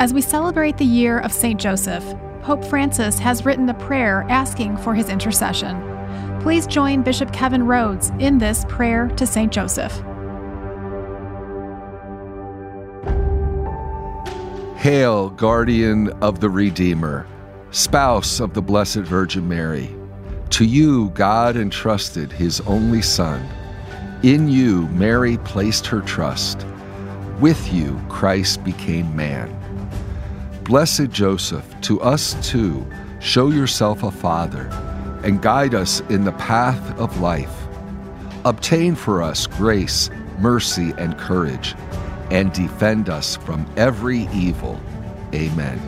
As we celebrate the year of St. Joseph, Pope Francis has written a prayer asking for his intercession. Please join Bishop Kevin Rhoades in this prayer to St. Joseph. Hail, guardian of the Redeemer, spouse of the Blessed Virgin Mary. To you, God entrusted his only Son. In you, Mary placed her trust. With you, Christ became man. Blessed Joseph, to us too, show yourself a father and guide us in the path of life. Obtain for us grace, mercy, and courage, and defend us from every evil. Amen.